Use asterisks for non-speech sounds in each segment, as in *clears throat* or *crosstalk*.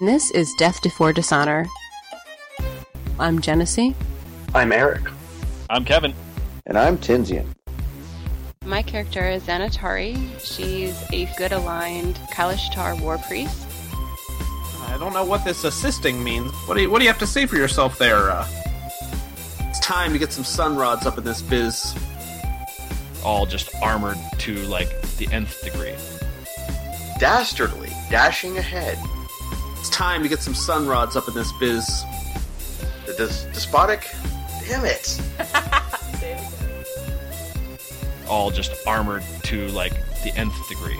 This is Death Before Dishonor. I'm Genesee. I'm Eric. I'm Kevin. And I'm Tinsian. My character is Xanatari. She's a good aligned Kalashtar war priest. I don't know what this assisting means. What do you, what do you have to say for yourself there? Uh, it's time to get some sun rods up in this biz. All just armored to like the nth degree. Dastardly, dashing ahead. It's time to get some sun rods up in this biz. The des- despotic? Damn it. *laughs* All just armored to like the nth degree.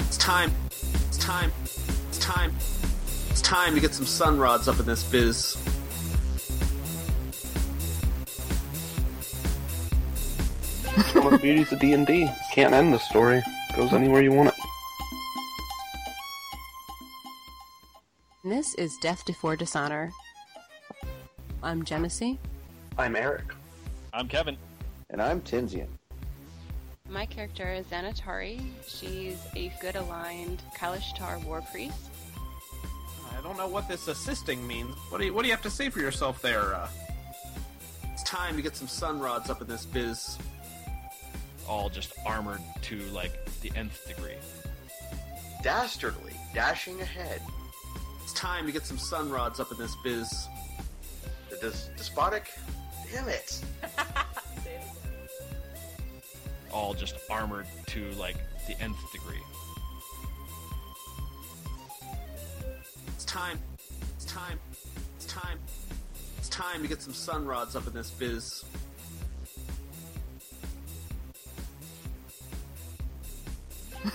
It's time. It's time. It's time. It's time to get some sun rods up in this biz. one of the beauties of D&D. Can't end the story. Goes anywhere you want it. This is Death Before Dishonor. I'm Genesee. I'm Eric. I'm Kevin. And I'm Tinsian. My character is Xanatari. She's a good aligned Kalashtar war priest. I don't know what this assisting means. What do you, what do you have to say for yourself there? Uh, it's time to get some sun rods up in this biz. All just armored to like the nth degree. Dastardly, dashing ahead. It's time to get some sun rods up in this biz. The des- despotic? Damn it. *laughs* All just armored to like the nth degree. It's time. It's time. It's time. It's time to get some sun rods up in this biz.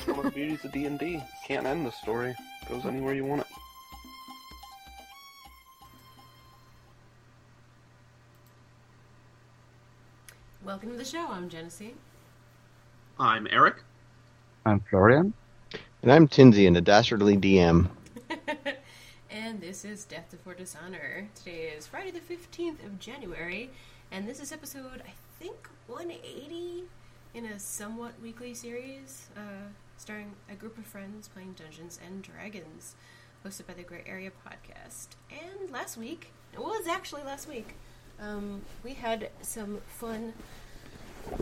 one of the beauties of D&D. Can't end the story. Goes anywhere you want it. Welcome to the show. I'm Genesee. I'm Eric. I'm Florian. And I'm Tinsian, a dastardly DM. *laughs* and this is Death Before Dishonor. Today is Friday the 15th of January, and this is episode, I think, 180 in a somewhat weekly series, uh, starring a group of friends playing Dungeons and Dragons, hosted by the Gray Area Podcast. And last week, it was actually last week, um, we had some fun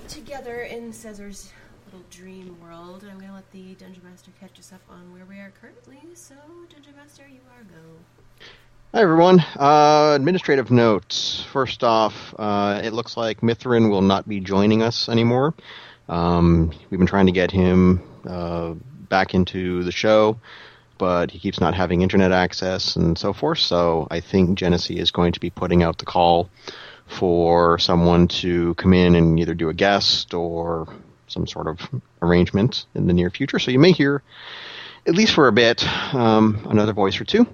together in Caesar's little dream world. I'm going to let the Dungeon Master catch us up on where we are currently. So, Dungeon Master, you are go. Hi, everyone. Uh, administrative notes. First off, uh, it looks like Mithrin will not be joining us anymore. Um, we've been trying to get him uh, back into the show, but he keeps not having internet access and so forth. So I think Genesee is going to be putting out the call for someone to come in and either do a guest or some sort of arrangement in the near future. So you may hear, at least for a bit, um, another voice or two.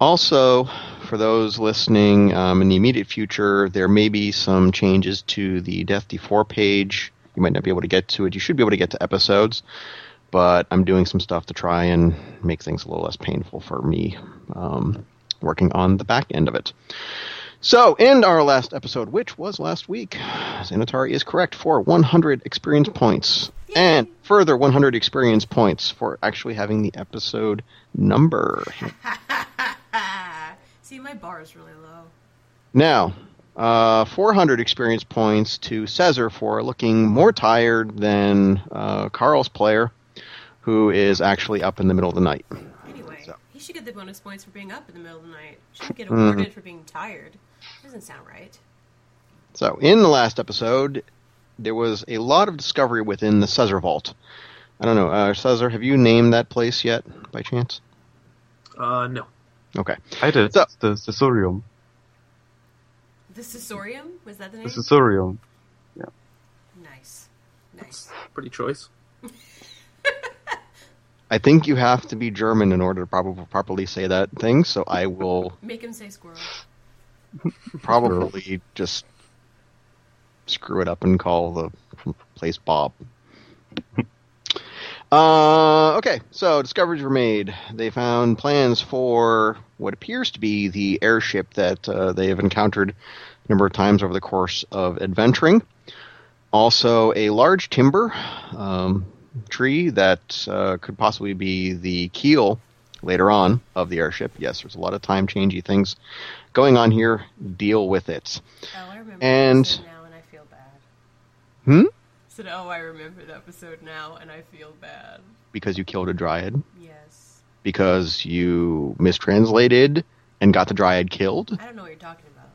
Also, for those listening um, in the immediate future, there may be some changes to the Death D4 page. You might not be able to get to it. You should be able to get to episodes, but I'm doing some stuff to try and make things a little less painful for me um, working on the back end of it. So, in our last episode, which was last week, Xanatari is correct for 100 experience points. And further 100 experience points for actually having the episode number. *laughs* See, my bar is really low. Now, uh, 400 experience points to Caesar for looking more tired than uh, Carl's player, who is actually up in the middle of the night. Anyway, So. he should get the bonus points for being up in the middle of the night. Shouldn't get awarded for being tired. Doesn't sound right. So, in the last episode, there was a lot of discovery within the Caesar Vault. I don't know, uh, Caesar, have you named that place yet, by chance? Uh, no. Okay. I did. So- the Cesorium. The Cesorium? Was that the name? The name? Cesorium. nice. Nice. Pretty choice. *laughs* I think you have to be German in order to prob- properly say that thing, so I will Make him say squirrel. *laughs* probably just screw it up and call the place Bob. *laughs* uh, okay, so discoveries were made. They found plans for what appears to be the airship that uh, they have encountered a number of times over the course of adventuring. Also, a large timber, um, tree that uh, could possibly be the keel later on of the airship. Yes, there's a lot of time changey things going on here. Deal with it. Oh, I remember And- the episode now, and I feel bad. Hmm? Said, oh, I remember the episode now, and I feel bad. Because you killed a dryad. Yes. Because you mistranslated and got the dryad killed. I don't know what you're talking about.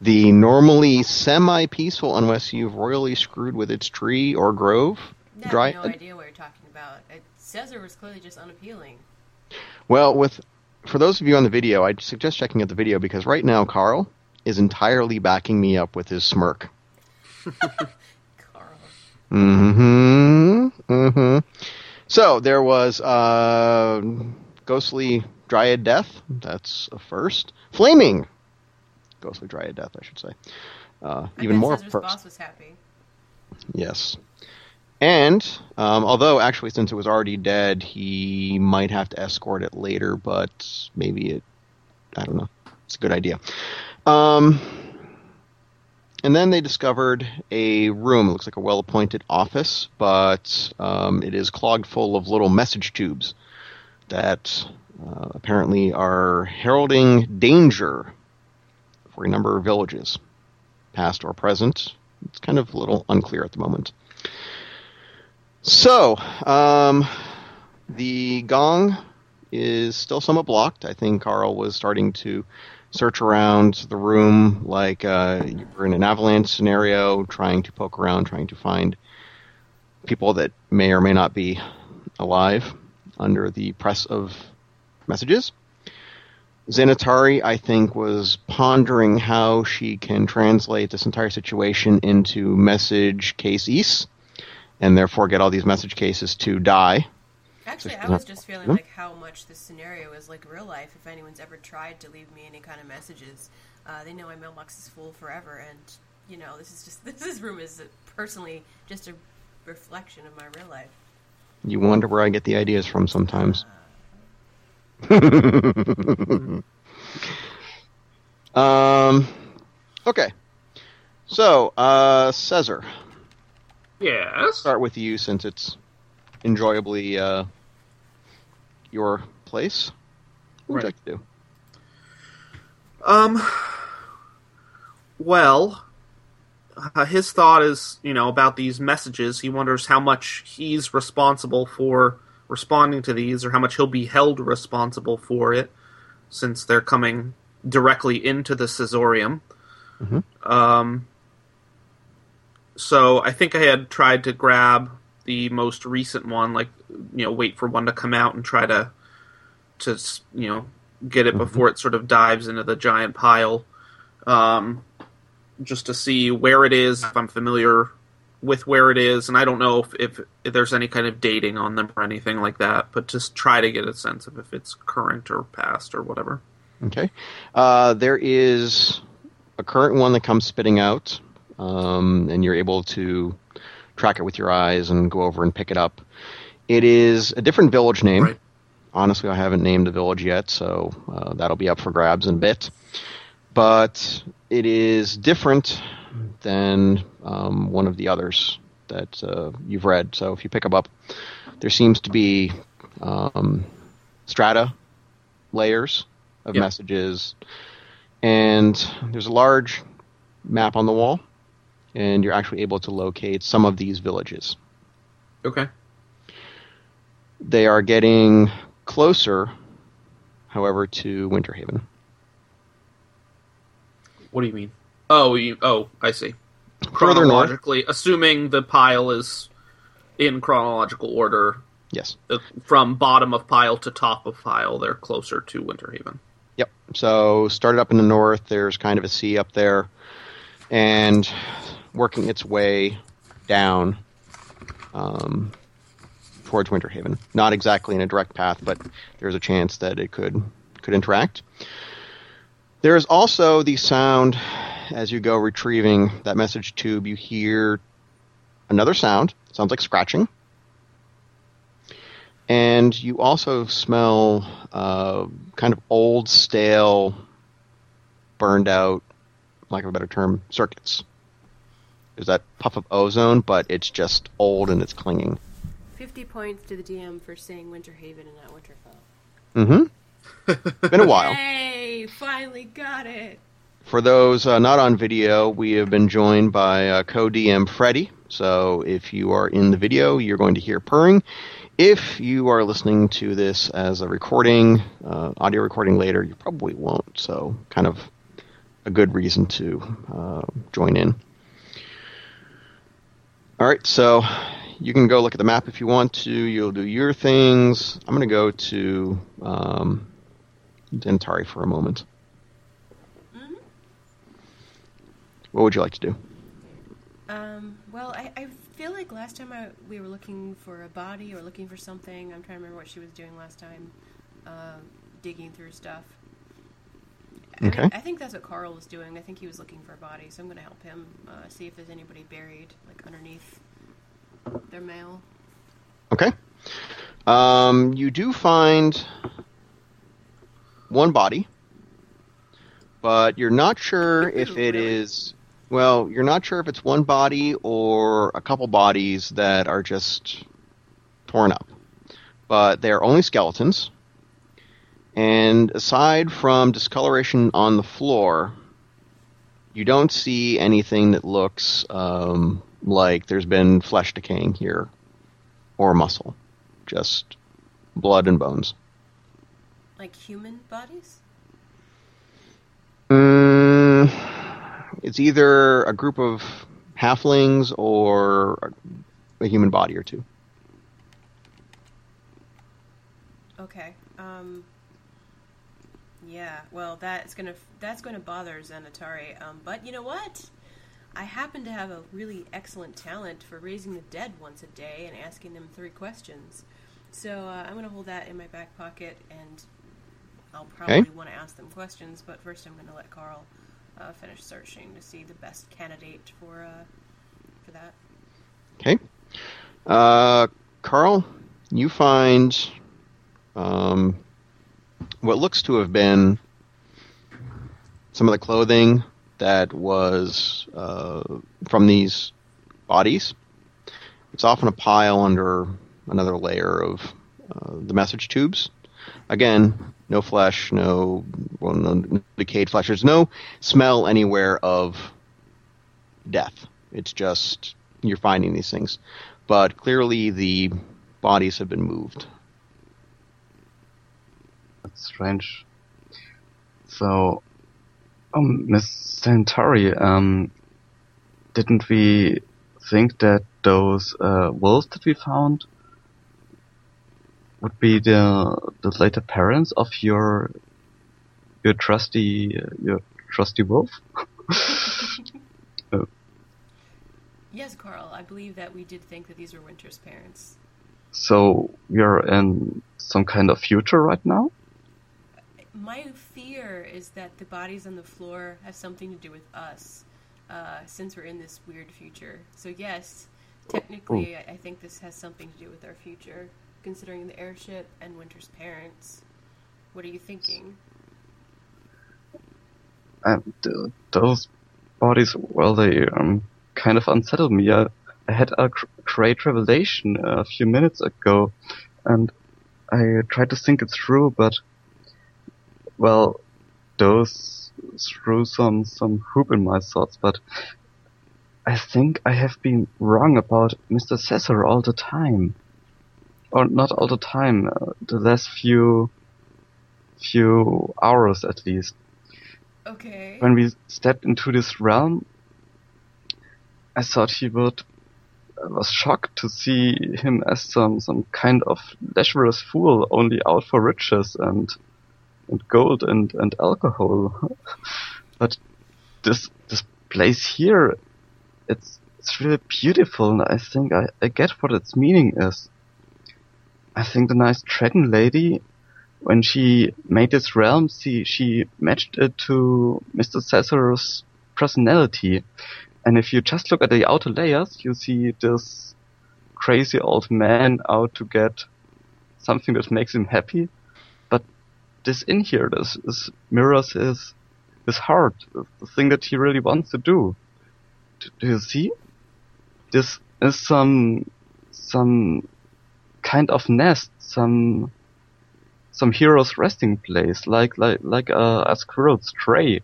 The normally semi-peaceful, unless you've royally screwed with its tree or grove. I have Dryad. no idea what you're talking about. It, Caesar was clearly just unappealing. Well, with for those of you on the video, I suggest checking out the video because right now Carl is entirely backing me up with his smirk. *laughs* Carl. Mm-hmm. Mm-hmm. So there was uh, ghostly dryad death. That's a first. Flaming ghostly dryad death, I should say. Uh, even more first. boss was happy. Yes. And um, although actually, since it was already dead, he might have to escort it later. But maybe it, I don't know. It's a good idea. Um, and then they discovered a room. It looks like a well-appointed office, but um, it is clogged full of little message tubes that uh, apparently are heralding danger for a number of villages, past or present. It's kind of a little unclear at the moment. So, um, the gong is still somewhat blocked. I think Carl was starting to search around the room like uh, you were in an avalanche scenario, trying to poke around, trying to find people that may or may not be alive under the press of messages. Xanatari, I think, was pondering how she can translate this entire situation into message case cases, and therefore get all these message cases to die. Actually, I was just feeling like how much this scenario is like real life. If anyone's ever tried to leave me any kind of messages, uh, they know my mailbox is full forever. And you know, this is just *laughs* this room is personally just a reflection of my real life. You wonder where I get the ideas from sometimes. *laughs* um, okay. So, uh, Caesar, Yes. start with you since it's enjoyably uh, your place. What would you like to do? Um. Well, uh, his thought is, you know, about these messages. He wonders how much he's responsible for responding to these, or how much he'll be held responsible for it, since they're coming directly into the Caesorium. Mhm. Um. So I think I had tried to grab the most recent one, like you know, wait for one to come out and try to, to you know, get it before it sort of dives into the giant pile, um, just to see where it is, if I'm familiar with where it is, and I don't know if, if, if there's any kind of dating on them or anything like that, but just try to get a sense of if it's current or past or whatever. Okay. Uh, there is a current one that comes spitting out, um, and you're able to track it with your eyes and go over and pick it up. It is a different village name. Right. Honestly, I haven't named the village yet, so uh, that'll be up for grabs in a bit. But it is different than um, one of the others that uh, you've read. So if you pick them up, there seems to be um, strata layers of Yeah. messages, and there's a large map on the wall, and you're actually able to locate some of these villages. Okay. They are getting closer, however, to Winterhaven. What do you mean? Oh, you, oh, I see. Chronologically, assuming the pile is in chronological order, yes. from bottom of pile to top of pile, they're closer to Winterhaven. Yep. So started up in the north. There's kind of a sea up there, and working its way down um, towards Winterhaven. Not exactly in a direct path, but there's a chance that it could could interact. There is also the sound as you go retrieving that message tube. You hear another sound. sounds like scratching. And you also smell uh, kind of old, stale, burned out, lack of a better term, circuits. There's that puff of ozone, but it's just old and it's clinging. 50 50 points to the DM for saying Winterhaven and not Winterfell. Mm-hmm. *laughs* Been a while. Hey, Finally got it! For those uh, not on video, we have been joined by uh, co-DM Freddy. So if you are in the video, you're going to hear purring. If you are listening to this as a recording, uh, audio recording later, you probably won't. So kind of a good reason to uh, join in. All right, so you can go look at the map if you want to. You'll do your things. I'm going to go to um, Dentari for a moment. What would you like to do? Um, well, I, I feel like last time I, we were looking for a body or looking for something. I'm trying to remember what she was doing last time, uh, digging through stuff. I, Okay. I think that's what Carl was doing. I think he was looking for a body, so I'm going to help him uh, see if there's anybody buried, like underneath their mail. Okay. Um, you do find one body, but you're not sure *laughs* if it Really? is. Well, you're not sure if it's one body or a couple bodies that are just torn up. But they're only skeletons. And aside from discoloration on the floor, you don't see anything that looks um, like there's been flesh decaying here or muscle. Just blood and bones. Like human bodies? Mm, it's either a group of halflings or a human body or two. Okay. Um, yeah. Well, that's gonna that's gonna bother Xanatari. Um, but you know what? I happen to have a really excellent talent for raising the dead once a day and asking them three questions. So uh, I'm gonna hold that in my back pocket, and I'll probably Okay. want to ask them questions. But first, I'm gonna let Carl uh, finish searching to see the best candidate for uh, for that. Okay. Uh, Carl, you find um, what looks to have been some of the clothing that was uh, from these bodies. It's often a pile under another layer of uh, the message tubes. Again, no flesh, no, well, no decayed flesh. There's no smell anywhere of death. It's just you're finding these things. But clearly the bodies have been moved. Strange. So, um, Miss Centauri, um, didn't we think that those uh, wolves that we found would be the the later parents of your your trusty uh, your trusty wolf? *laughs* Yes, Carl. I believe that we did think that these were Winter's parents. So we're in some kind of future right now. My fear is that the bodies on the floor have something to do with us, uh, since we're in this weird future. So yes, technically, I I think this has something to do with our future, considering the airship and Winter's parents. What are you thinking? And uh, those bodies, well, they um, kind of unsettled me. I, I had a cr- great revelation a few minutes ago, and I tried to think it through, but well, those threw some some hoop in my thoughts. But I think I have been wrong about Mr. Cesar all the time, or not all the time. Uh, the last few few hours, at least Okay. when we stepped into this realm, I thought he would. I was shocked to see him as some some kind of lecherous fool, only out for riches and and gold and and alcohol. but this this place here, it's it's really beautiful, and I think I, I get what its meaning is. I think the nice dragon lady when she made this realm, she, she matched it to Mr. Cesar's personality. And if you just look at the outer layers, you see this crazy old man out to get something that makes him happy. This in here, this, this mirrors his, his heart, the, the thing that he really wants to do. Do, do you see? This is some, some kind of nest, some some hero's resting place, like like like a, a squirrel's tray.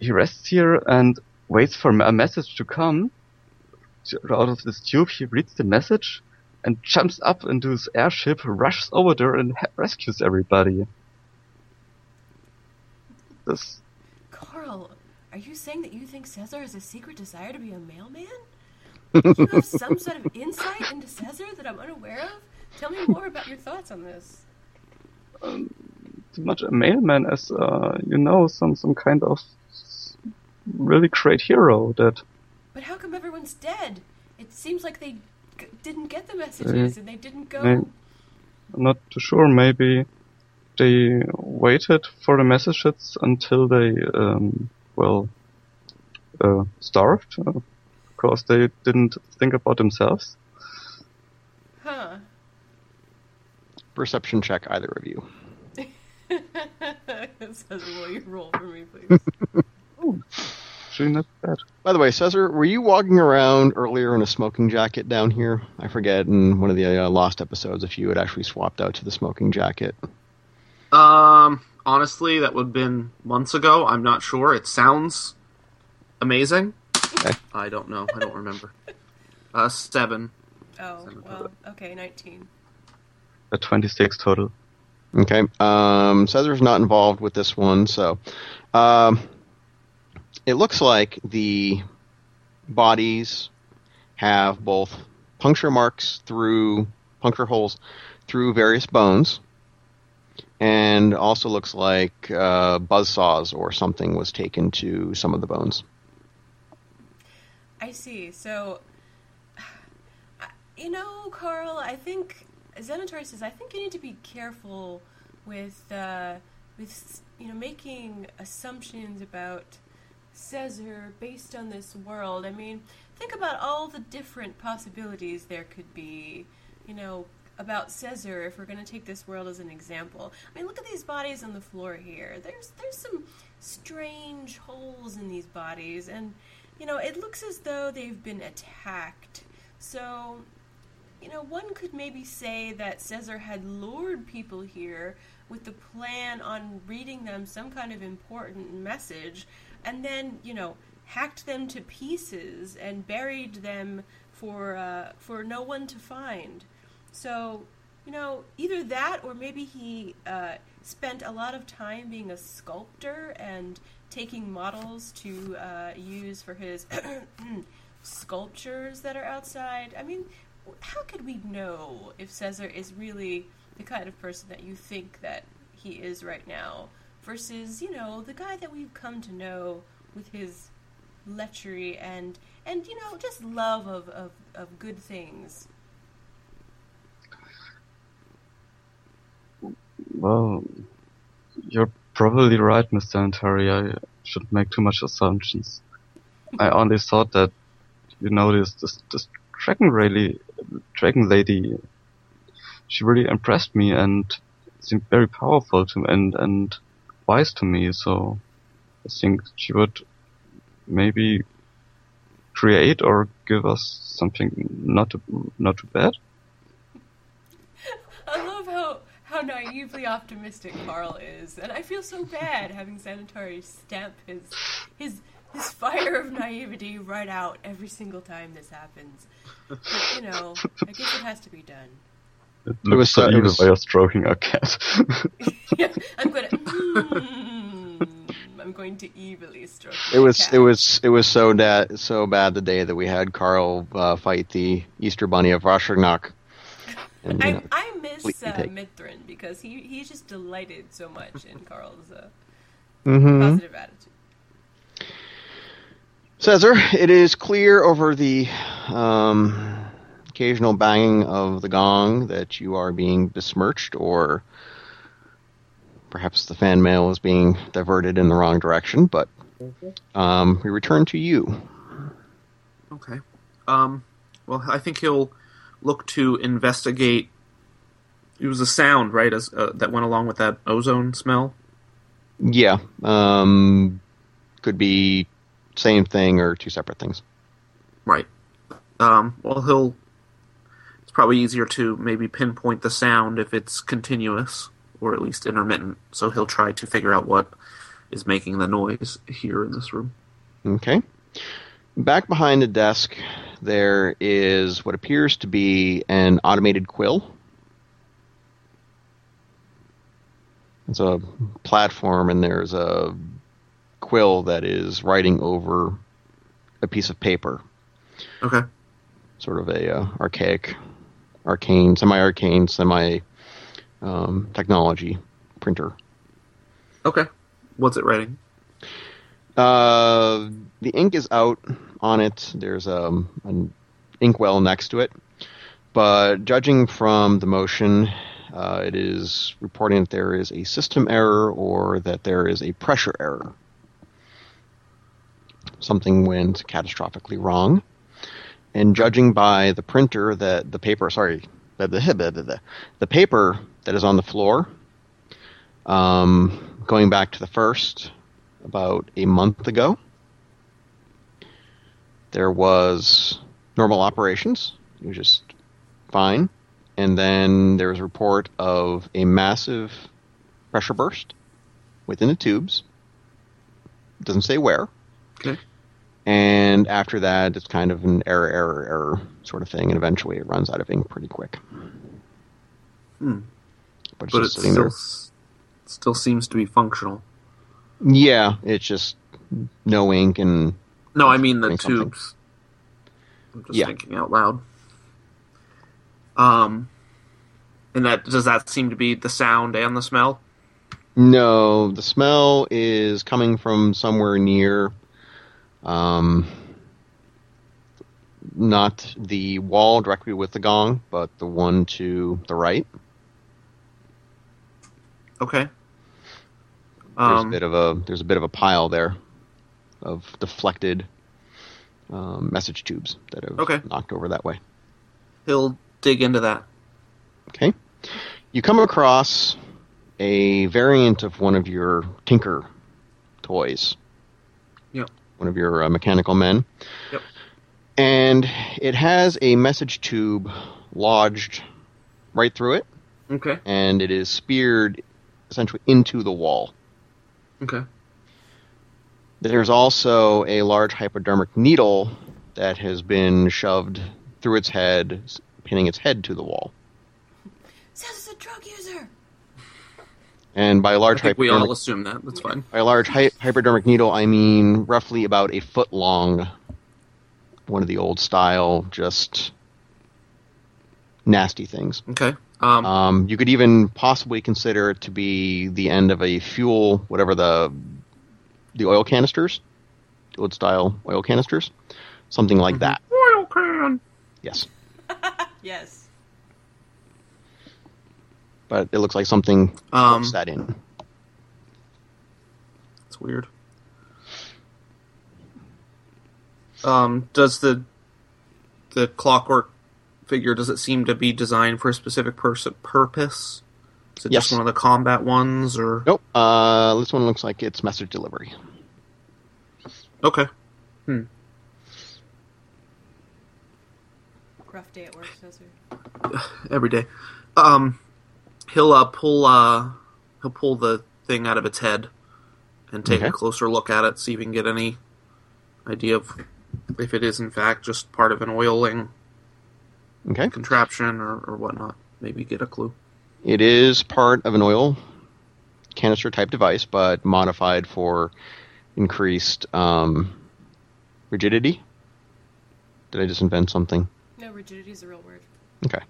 He rests here and waits for a message to come. Out of this tube, he reads the message and jumps up into his airship, rushes over there, and ha- rescues everybody. This Carl, are you saying that you think Caesar has a secret desire to be a mailman? Do you have *laughs* some sort of insight into Caesar that I'm unaware of? Tell me more about your thoughts on this. too much a mailman as uh, you know some some kind of really great hero that But how come everyone's dead? It seems like they didn't get the messages and they didn't go. May- I'm not too sure. Maybe they waited for the messages until they, um, well, uh, starved, uh, because they didn't think about themselves. Huh. Perception check, either of you. *laughs* Says, will you roll for me, please? *laughs* Actually, not bad. By the way, Cesar, were you walking around earlier in a smoking jacket down here? I forget in one of the uh, lost episodes if you had actually swapped out to the smoking jacket. Um, honestly, that would have been months ago. I'm not sure. It sounds amazing. Okay. I don't know. I don't remember. Uh, seven. Oh, well, okay, 19. A 26 total. Okay. Um, Cesar's not involved with this one, so um, it looks like the bodies have both puncture marks through puncture holes through various bones, and also looks like uh, buzz saws or something was taken to some of the bones. I see. So, *sighs* you know, Carl, I think Xenator says I think you need to be careful with uh, with you know making assumptions about Caesar based on this world. I mean, think about all the different possibilities there could be. You know. About Caesar, if we're going to take this world as an example, I mean, look at these bodies on the floor here. There's there's some strange holes in these bodies, and you know, it looks as though they've been attacked. So, you know, one could maybe say that Caesar had lured people here with the plan on reading them some kind of important message, and then, you know, hacked them to pieces and buried them for uh, for no one to find. So, you know, either that or maybe he uh, spent a lot of time being a sculptor and taking models to uh, use for his *clears throat* sculptures that are outside. I mean, how could we know if Caesar is really the kind of person that you think that he is right now versus, you know, the guy that we've come to know with his lechery and and you know just love of, of, of good things Well, you're probably right, Mr. Antari. I shouldn't make too much assumptions. I only thought that, you noticed this, this, dragon really, dragon lady, she really impressed me and seemed very powerful to and, and wise to me, so I think she would maybe create or give us something not too, not too bad. I love how how naively optimistic Carl is, and I feel so bad having Sanitari stamp his his his fire of naivety right out every single time this happens. But you know, I guess it has to be done. It was looks so so- it evil was- while you're stroking a *laughs* cat. yeah, I'm going *laughs* to. Mm, I'm going to evilly stroke. It was cat. it was it was so da- so bad the day that we had Carl uh, fight the Easter Bunny of Rashagnak. And, I, know, I miss completely uh, Mithrin because he he just delighted so much in Carl's uh, mhm. positive attitude. Caesar, it is clear over the um, occasional banging of the gong that you are being besmirched, or perhaps the fan mail is being diverted in the wrong direction. But um, we return to you. Okay. Um, well, I think he'll look to investigate. It was a sound, right, as uh, that went along with that ozone smell. Yeah, um, could be same thing or two separate things. Right. Um, well, he'll. Probably easier to maybe pinpoint the sound if it's continuous or at least intermittent. So he'll try to figure out what is making the noise here in this room. Okay. Back behind the desk, there is what appears to be an automated quill. It's a platform, and there's a quill that is writing over a piece of paper. Okay. Sort of a uh, archaic, arcane, semi-arcane, semi um, technology printer. Okay. What's it writing? Uh, the ink is out on it. There's um, an inkwell next to it. But judging from the motion, uh, it is reporting that there is a system error or that there is a pressure error. Something went catastrophically wrong. And judging by the printer that the paper, sorry, *laughs* the, the, the, paper that is on the floor, um, going back to the first, about a month ago. There was normal operations. It was just fine. And then there was a report of a massive pressure burst within the tubes. It doesn't say where. Okay. And after that, it's kind of an error, error, error sort of thing. And eventually it runs out of ink pretty quick. Hmm. But it's But still, still seems to be functional. Yeah, it's just no ink and No, I mean the Doing something. tubes. I'm just Yeah. thinking out loud. Um, and that does that seem to be the sound and the smell? No, the smell is coming from somewhere near. Um, not the wall directly with the gong, but the one to the right. Okay. There's Um, a bit of a there's a bit of a pile there of deflected um, message tubes that have Okay. knocked over that way. he'll dig into that. Okay. You come across a variant of one of your Tinker toys. One of your uh, mechanical men. Yep. And it has a message tube lodged right through it, Okay. and it is speared essentially into the wall. Okay. There's also a large hypodermic needle that has been shoved through its head, pinning its head to the wall. Says it's a drug user. And by I large think we all assume that. That's fine. By a large hy- hypodermic needle, I mean roughly about a foot long. One of the old style, just nasty things. Okay. Um, Um, you could even possibly consider it to be the end of a fuel, whatever the the oil canisters, the old style oil canisters, something like that. oil can. Yes, *laughs* Yes. But it looks like something Um, puts that in. It's weird. Um, does the the clockwork figure does it seem to be designed for a specific pers- purpose? Is it Yes. just one of the combat ones, or Nope. Uh, this one looks like it's message delivery. okay? Rough day at work, Cesar. *sighs* Every day. Um, he'll uh, pull uh, he'll pull the thing out of its head and take Okay. a closer look at it, see if we can get any idea of if it is in fact just part of an oiling Okay. contraption or, or whatnot. Maybe get a clue. It is part of an oil canister type device, but modified for increased um, rigidity. Did I just invent something? No, rigidity is a real word. Okay.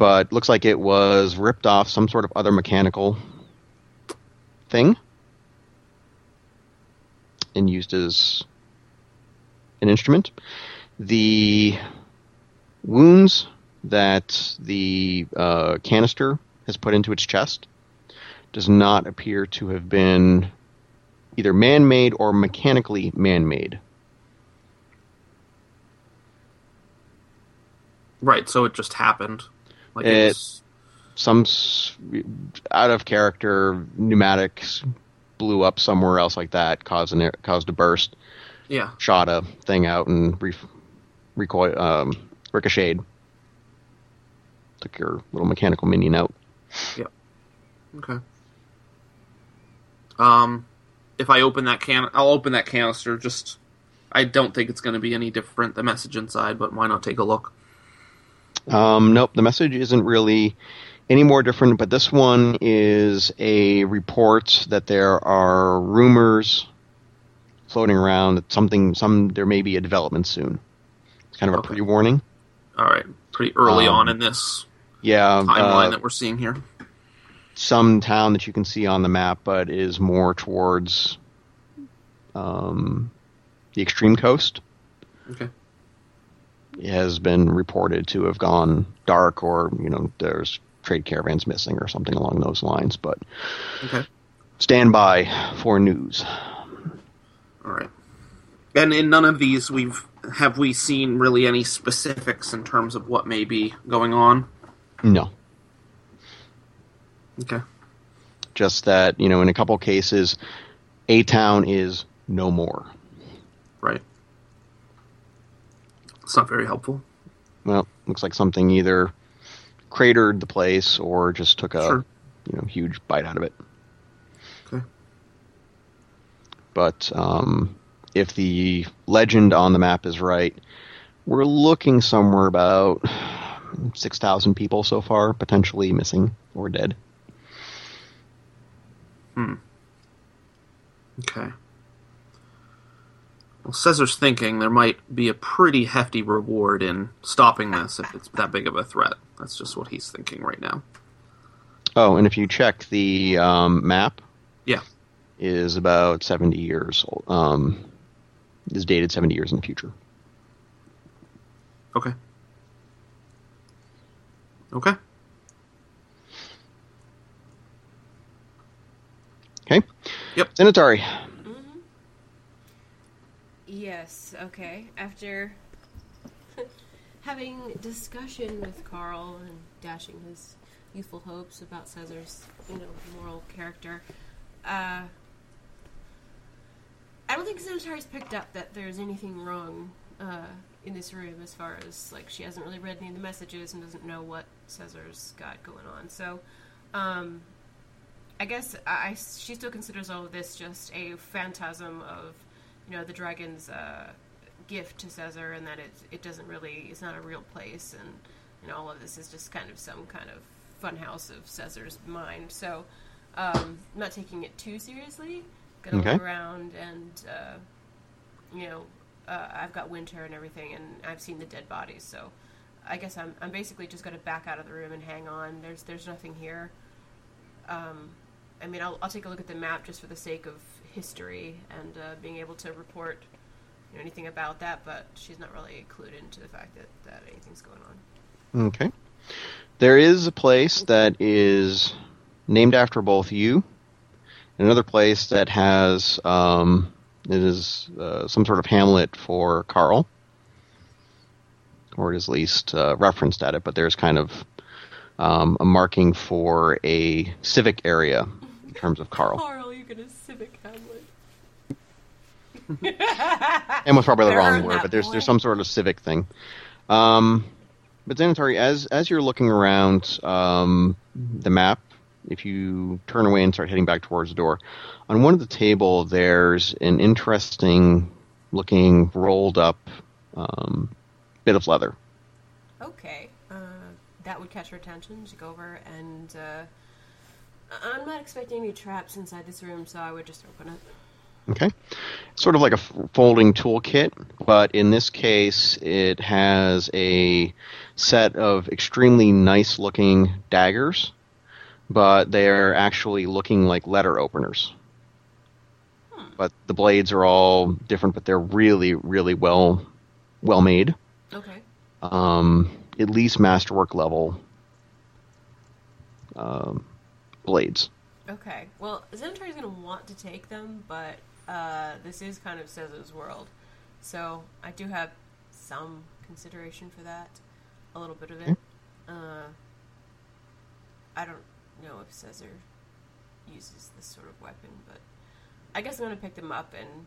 But looks like it was ripped off some sort of other mechanical thing and used as an instrument. The wounds that the uh, canister has put into its chest does not appear to have been either man-made or mechanically man-made. Right, so it just happened. Like it, It- some out of character pneumatics blew up somewhere else like that, caused an caused a burst, yeah. shot a thing out, and re- recoil um, ricocheted. Took your little mechanical minion out. Yep. Okay. Um, if I open that can, I'll open that canister. Just, I don't think it's going to be any different. The message inside, but why not take a look? Um, nope, the message isn't really any more different, but this one is a report that there are rumors floating around that something, some there may be a development soon. It's kind of a Okay. pre-warning. All right, pretty early Um, on in this Yeah, timeline uh, that we're seeing here. some town that you can see on the map, but is more towards um, the extreme coast. Okay. Has been reported to have gone dark, or you know, there's trade caravans missing, or something along those lines. But Okay. stand by for news. All right. And in none of these, we've have we seen really any specifics in terms of what may be going on. No, Okay. just that you know, in a couple cases, a town is no more. Right. It's not very helpful. Well, looks like something either cratered the place or just took a Sure. you know huge bite out of it. Okay. But um, if the legend on the map is right, we're looking somewhere about six thousand people so far, potentially missing or dead. Hmm. Okay. Well, Caesar's thinking there might be a pretty hefty reward in stopping this if it's that big of a threat. That's just what he's thinking right now. Oh, and if you check the um, map, Yeah. is about seventy years old. Um, is dated seventy years in the future. Okay. Okay. Okay. Yep. Xanatari. Yes, okay. After *laughs* having discussion with Carl and dashing his youthful hopes about Caesar's, you know, moral character, uh, I don't think Xanatari's picked up that there's anything wrong uh, in this room as far as, like, she hasn't really read any of the messages and doesn't know what Caesar's got going on. So, um, I guess I, I- she still considers all of this just a phantasm of, you know, the dragon's uh, gift to Caesar, and that it it doesn't really it's not a real place, and you know all of this is just kind of some kind of funhouse of Caesar's mind. So, um, I'm not taking it too seriously. Gonna Okay. look around, and uh, you know, uh, I've got winter and everything, and I've seen the dead bodies, so. I guess I'm, I'm basically just going to back out of the room and hang on. There's there's nothing here. Um, I mean, I'll, I'll take a look at the map just for the sake of history and uh, being able to report you know, anything about that, but she's not really clued into the fact that, that anything's going on. Okay. There is a place that is named after both you, and another place that has um, it is uh, some sort of hamlet for Carl, or it is at least uh, referenced at it. But there's kind of um, a marking for a civic area in terms of Carl. Carl, you get a civic hamlet. *laughs* and was probably the Better wrong word, but there's boy. there's some sort of civic thing. Um, but Xanatari, as as you're looking around um, the map, if you turn away and start heading back towards the door, on one of the table there's an interesting looking rolled up um, bit of leather. Okay, uh, that would catch her attention. She'd go over and. Uh, I'm not expecting any traps inside this room, so I would just open it. Okay. Sort of like a folding toolkit, but in this case, it has a set of extremely nice looking daggers, but they're actually looking like letter openers. But the blades are all different, but they're really, really well, well made. Okay. Um, at least masterwork level um, blades. Okay. Well, Xanatari's going to want to take them, but uh, this is kind of Caesar's world. So I do have some consideration for that. A little bit of it. Uh, I don't know if Caesar uses this sort of weapon, but I guess I'm going to pick them up and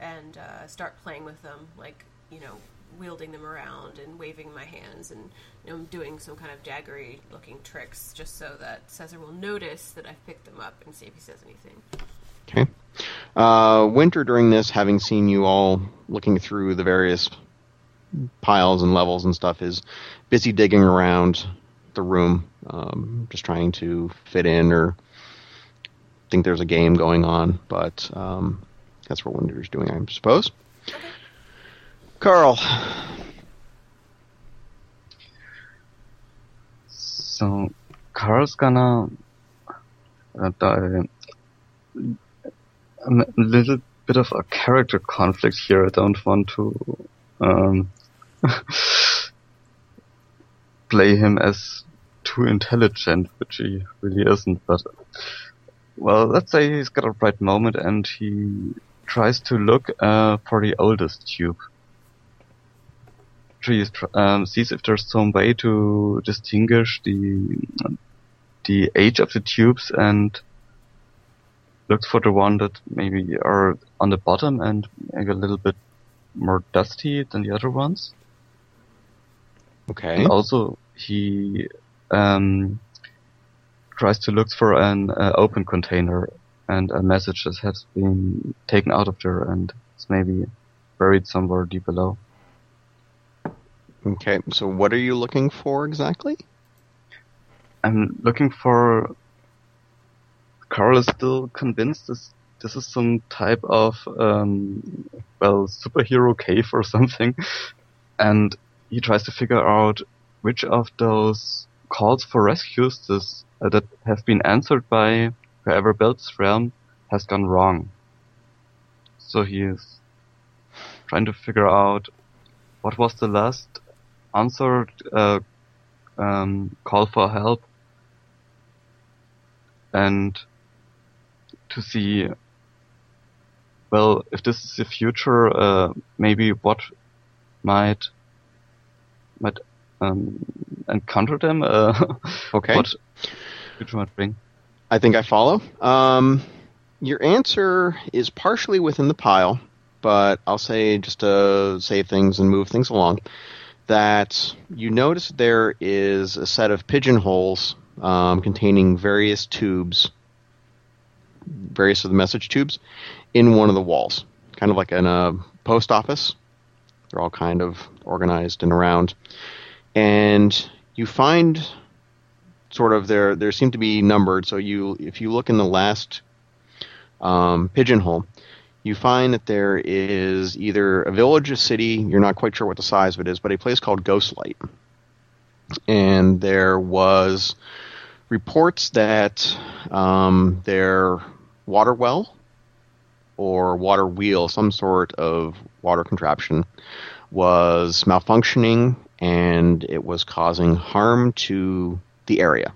and uh, start playing with them. Like, you know, wielding them around and waving my hands and you know, doing some kind of daggery looking tricks just so that Caesar will notice that I've picked them up and see if he says anything. Okay. Uh, Winter, during this, having seen you all looking through the various piles and levels and stuff, is busy digging around the room, um, just trying to fit in or think there's a game going on. But um, that's what Winter's doing, I suppose. Carl. So Carl's gonna uh. A little bit of a character conflict here. I don't want to um, *laughs* play him as too intelligent, which he really isn't. But well, let's say he's got a bright moment and he tries to look uh, for the oldest tube. He um, sees if there's some way to distinguish the the age of the tubes and looks for the one that maybe are on the bottom and maybe a little bit more dusty than the other ones. Okay. And also, he um, tries to look for an uh, open container and a message that has been taken out of there and it's maybe buried somewhere deep below. Okay, so what are you looking for exactly? I'm looking for. Carl is still convinced this this is some type of um, well superhero cave or *laughs* something, and he tries to figure out which of those calls for rescues this, uh, that have been answered by whoever built this realm has gone wrong. So he is trying to figure out what was the last answered uh, um, call for help and to see well if this is the future uh, maybe what might might um, encounter them uh, *laughs* Okay. what future might bring I think I follow. Um, your answer is partially within the pile, but I'll say just to save things and move things along that you notice there is a set of pigeonholes um, containing various tubes, various of the message tubes, in one of the walls, kind of like in a post office. They're all kind of organized and around, and you find sort of there there seem to be numbered. So you if you look in the last um, pigeonhole, you find that there is either a village, a city. You're not quite sure what the size of it is, but a place called Ghostlight, and there was reports that um, their water well or water wheel, some sort of water contraption, was malfunctioning and it was causing harm to the area.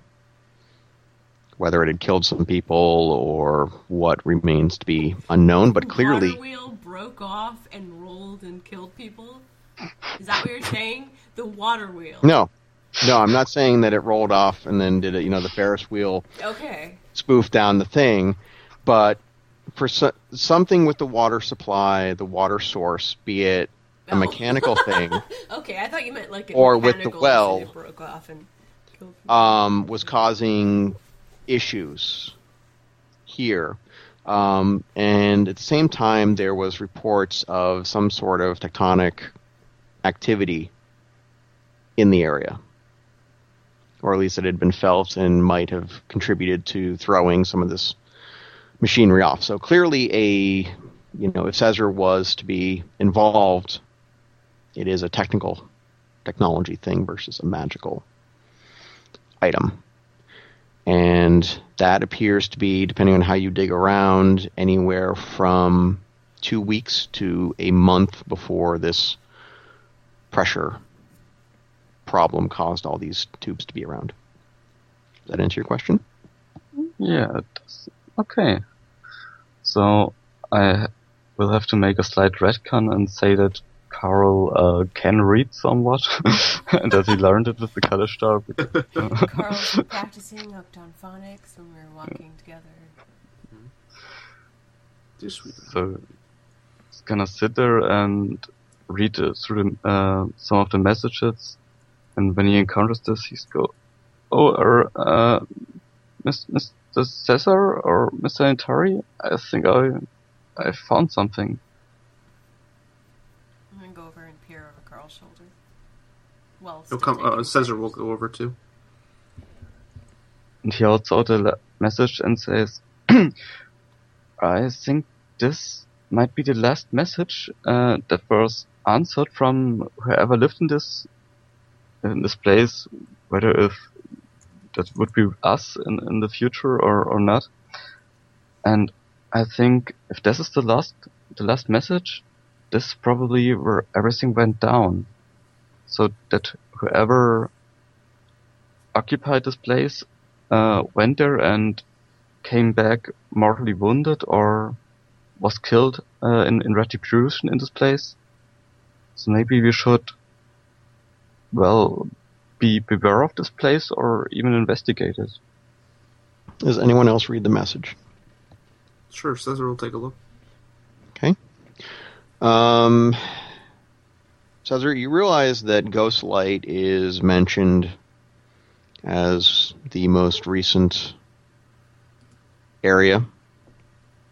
Whether it had killed some people or what remains to be unknown, but clearly. The water wheel broke off and rolled and killed people. Is that what you're saying? The water wheel. No. No, I'm not saying that it rolled off and then did it, you know, the Ferris wheel Okay. spoof down the thing, but for so- something with the water supply, the water source, be it a Oh. mechanical thing, *laughs* Okay, I thought you meant like a Or with the well. it broke off and killed um, was causing issues here. Um, and at the same time, there was reports of some sort of tectonic activity in the area, or at least it had been felt and might have contributed to throwing some of this machinery off. So clearly, a you know, if Caesar was to be involved, it is a technical technology thing versus a magical item. And that appears to be, depending on how you dig around, anywhere from two weeks to a month before this pressure problem caused all these tubes to be around. Does that answer your question? Yeah, it does. Okay. So I will have to make a slight retcon and say that Carl uh, can read somewhat, *laughs* and that he learned it with the Kalashtar. Carl's practicing Octon phonics when we were walking together. Do sweet. so he's gonna sit there and read uh, through the, uh, some of the messages, and when he encounters this, he's go, "Oh, er, uh, Miss, Mr. Cesar or Mr. Antari, I think I, I found something." I'm gonna go over and peer over Carl's shoulder. Well, He'll come. Uh, the Caesar will go over too. And he holds out a le- message and says, *clears throat* I think this might be the last message uh, that was answered from whoever lived in this in this place, whether if that would be us in, in the future or, or not. And I think if this is the last the last message, this is probably where everything went down. So that whoever occupied this place uh, went there and came back mortally wounded or was killed uh, in, in retribution in this place. So maybe we should, well, be beware of this place or even investigate it. Does anyone else read the message? Sure, Caesar will take a look. Okay. Um, Cesar, you realize that Ghostlight is mentioned as the most recent area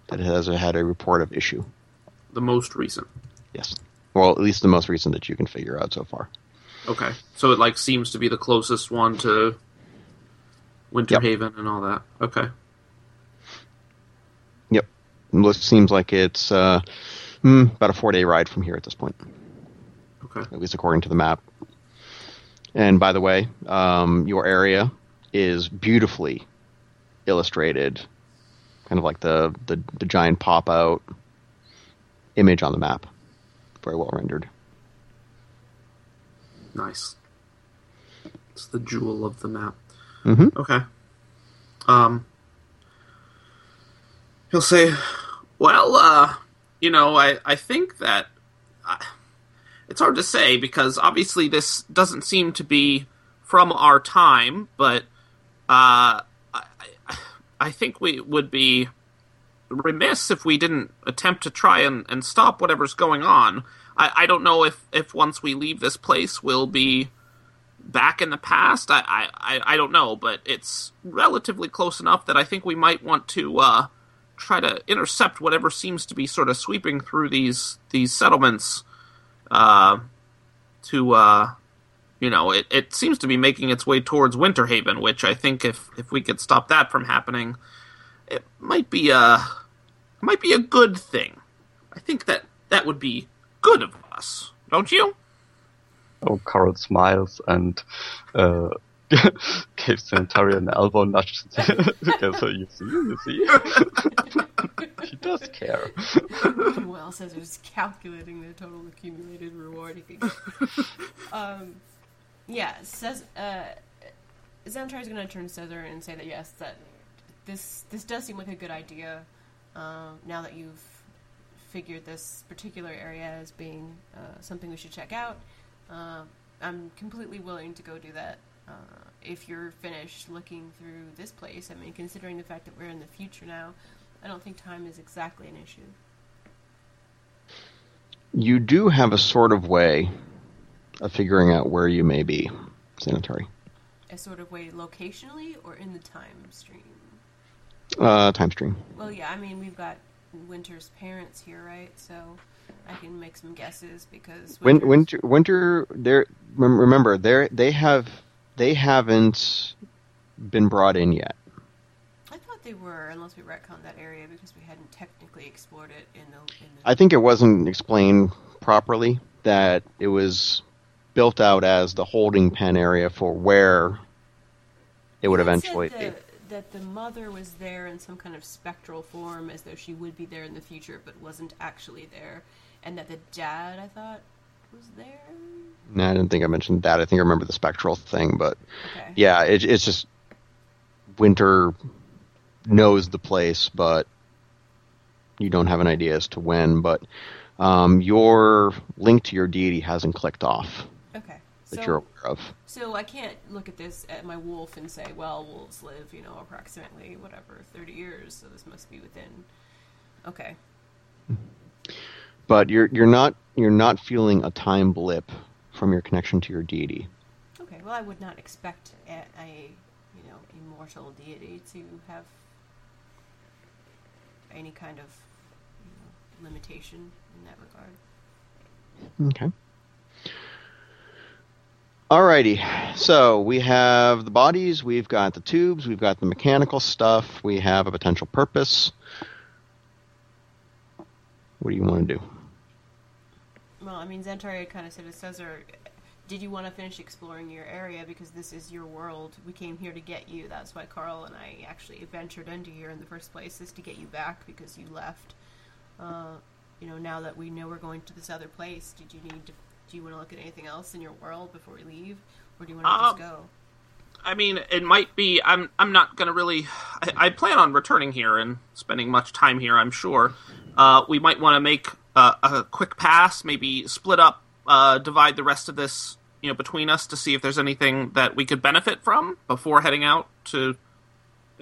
that has had a report of issue. The most recent. Yes. Well, at least the most recent that you can figure out so far. Okay, so it like seems to be the closest one to Winter Haven and all that. Okay. Yep. It seems like it's uh, hmm, about a four day ride from here at this point. Okay. at least according to the map. And by the way, um, your area is beautifully illustrated, kind of like the, the, the giant pop out image on the map. Very well rendered. Nice. It's the jewel of the map. hmm Okay. Um. He'll say, "Well, uh, you know, I I think that uh, it's hard to say because obviously this doesn't seem to be from our time, but uh, I I- I think we would be remiss if we didn't attempt to try and, and stop whatever's going on. I, I don't know if, if once we leave this place we'll be back in the past. I, I, I- don't know, but it's relatively close enough that I think we might want to uh, try to intercept whatever seems to be sort of sweeping through these these settlements. Uh, to uh, you know, it, it seems to be making its way towards Winterhaven, which I think if if we could stop that from happening, it might be a might be a good thing. I think that that would be good of us, don't you? Oh, Carl smiles and uh, *laughs* gives Xanatari an elbow nudge. *laughs* okay, so you see, you see. *laughs* he does care. Well, says Caesar's calculating the total accumulated reward he could um, yeah, says uh, Xanatari is going to turn to Caesar and say that yes, that this this does seem like a good idea. Um, now that you've figured this particular area as being uh, something we should check out, uh, I'm completely willing to go do that. Uh, if you're finished looking through this place, I mean, considering the fact that we're in the future now, I don't think time is exactly an issue. You do have a sort of way of figuring out where you may be, Xanatari. a sort of way locationally or in the time stream? Uh, time stream. Well, yeah, I mean, we've got Winter's parents here, right? So I can make some guesses because Winter's- winter, winter. They're remember they they have they haven't been brought in yet. I thought they were, unless we retconned that area because we hadn't technically explored it in the. In the I think it wasn't explained properly that it was built out as the holding pen area for where it would eventually be. That the mother was there in some kind of spectral form, as though she would be there in the future, but wasn't actually there, and that the dad, I thought, was there. No, I didn't think I mentioned that. I think I remember the spectral thing, but Okay. yeah, it, it's just Winter knows the place, but you don't have an idea as to when. But um, your link to your deity hasn't clicked off. That So, you're aware of. So I can't look at this at my wolf and say, well, wolves live, you know, approximately whatever, thirty years, so this must be within. Okay. but you're you're not you're not feeling a time blip from your connection to your deity. Okay, well, I would not expect a, a you know immortal deity to have any kind of you know, limitation in that regard. Okay. Alrighty, so we have the bodies, we've got the tubes, we've got the mechanical stuff, we have a potential purpose. What do you want to do? Well, I mean, Xanatari kind of said to Caesar, did you want to finish exploring your area because this is your world? We came here to get you. That's why Carl and I actually ventured into here in the first place, is to get you back because you left. Uh, you know, now that we know we're going to this other place, did you need to? Do you want to look at anything else in your world before we leave, or do you want to Um, just go? I mean, it might be. I'm. I'm not going to really. I, I plan on returning here and spending much time here. I'm sure. Uh, we might want to make uh, a quick pass. Maybe split up. Uh, divide the rest of this, you know, between us to see if there's anything that we could benefit from before heading out to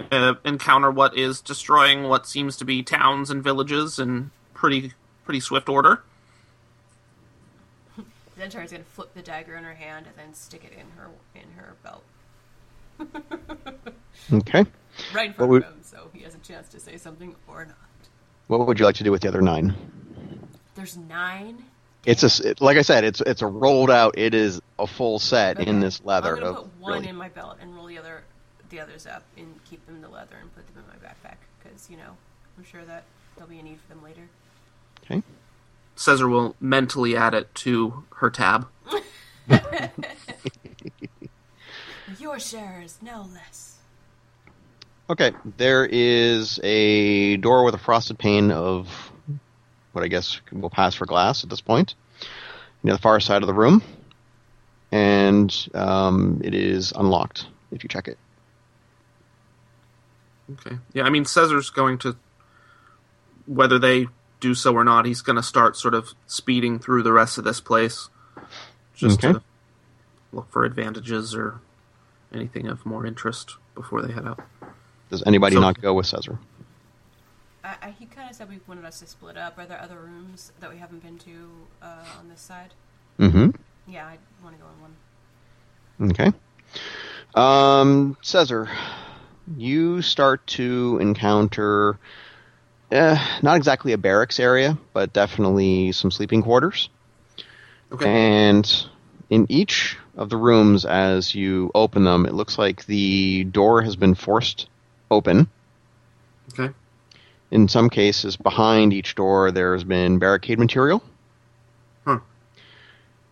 uh, encounter what is destroying what seems to be towns and villages in pretty pretty swift order. Xanatari's gonna flip the dagger in her hand and then stick it in her in her belt, *laughs* Okay. right in front would- of him, so he has a chance to say something or not. What would you like to do with the other nine? There's nine. It's a like I said, it's it's a rolled out. It is a full set in this leather. I'm gonna put one really- in my belt and roll the other, the others up and keep them in the leather and put them in my backpack because you know I'm sure that there'll be a need for them later. Okay. Caesar will mentally add it to her tab. *laughs* Your share is no less. Okay, there is a door with a frosted pane of what I guess will pass for glass at this point, near the far side of the room, and um, it is unlocked if you check it. Okay. Yeah, I mean, Cesar's going to, whether they do so or not, he's going to start sort of speeding through the rest of this place, just Okay. to look for advantages or anything of more interest before they head out. Does anybody So- not go with Caesar? I, I, he kind of said we wanted us to split up. Are there other rooms that we haven't been to uh, on this side? Mm-hmm. Yeah, I want to go in one. Okay. Um, Caesar, you start to encounter eh, not exactly a barracks area, but definitely some sleeping quarters. Okay. And in each of the rooms, as you open them, it looks like the door has been forced open. Okay. In some cases, behind each door, there's been barricade material. Huh.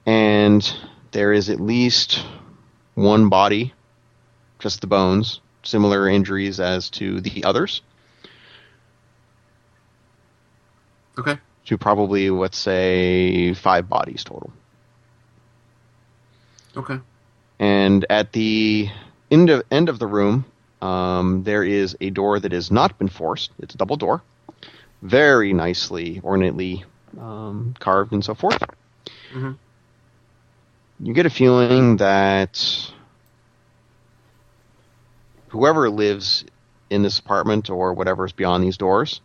And there is at least one body, just the bones, similar injuries as to the others, Okay. to probably, let's say, five bodies total. Okay. And at the end of, end of the room, um, there is a door that has not been forced. It's a double door, very nicely, ornately um, carved and so forth. Mhm. You get a feeling that whoever lives in this apartment or whatever is beyond these doors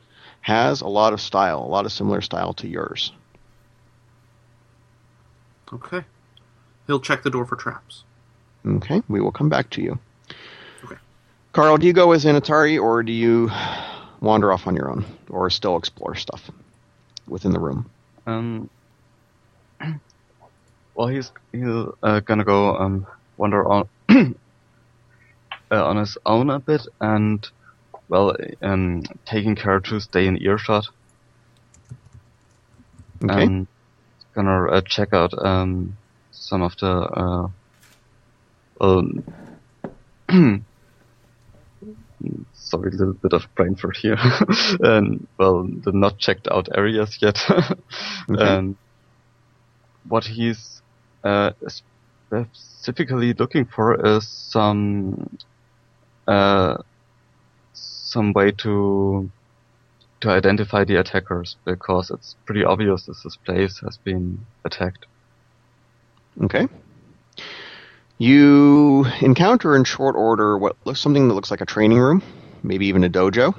has a lot of style, a lot of similar style to yours. Okay. He'll check the door for traps. Okay, we will come back to you. Okay. Carl, do you go as an Atari or do you wander off on your own or still explore stuff within the room? Um, *clears throat* well, he's he's uh, gonna go um wander on *clears throat* uh, on his own a bit, and well, um, taking care to stay in earshot. Okay. And gonna uh, check out um some of the uh um *clears throat* sorry, a little bit of brain fart here. and *laughs* well, the not checked out areas yet. *laughs* And what he's uh, specifically looking for is some uh, some way to to identify the attackers because it's pretty obvious that this place has been attacked. Okay. You encounter in short order what looks something that looks like a training room, maybe even a dojo.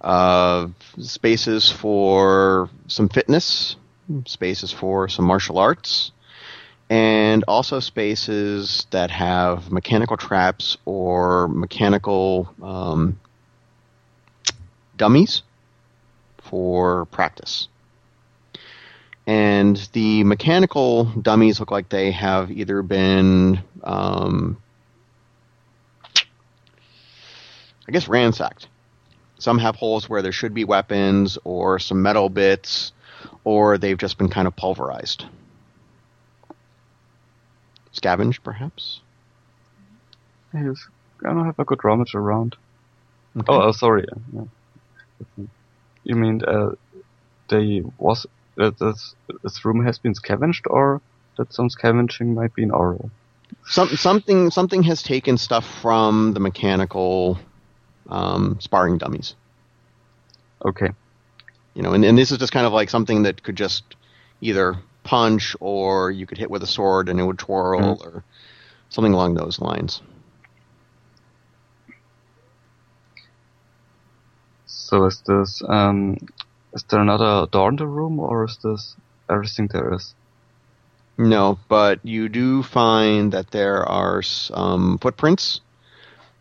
uh, spaces for some fitness, spaces for some martial arts, and also spaces that have mechanical traps or mechanical um, dummies for practice. And the mechanical dummies look like they have either been, um, I guess, ransacked. Some have holes where there should be weapons or some metal bits, or they've just been kind of pulverized. Scavenged, perhaps? Yes, I don't have a good rummage around. Okay. Oh, oh, sorry. Yeah. You mean uh, they was uh, this this room has been scavenged, or that some scavenging might be in oral? Some, something something has taken stuff from the mechanical um, sparring dummies. Okay. You know, and, and this is just kind of like something that could just either punch or you could hit with a sword and it would twirl Mhm. or something along those lines. So is this um is there another door in the room, or is this everything there is? No, but you do find that there are some footprints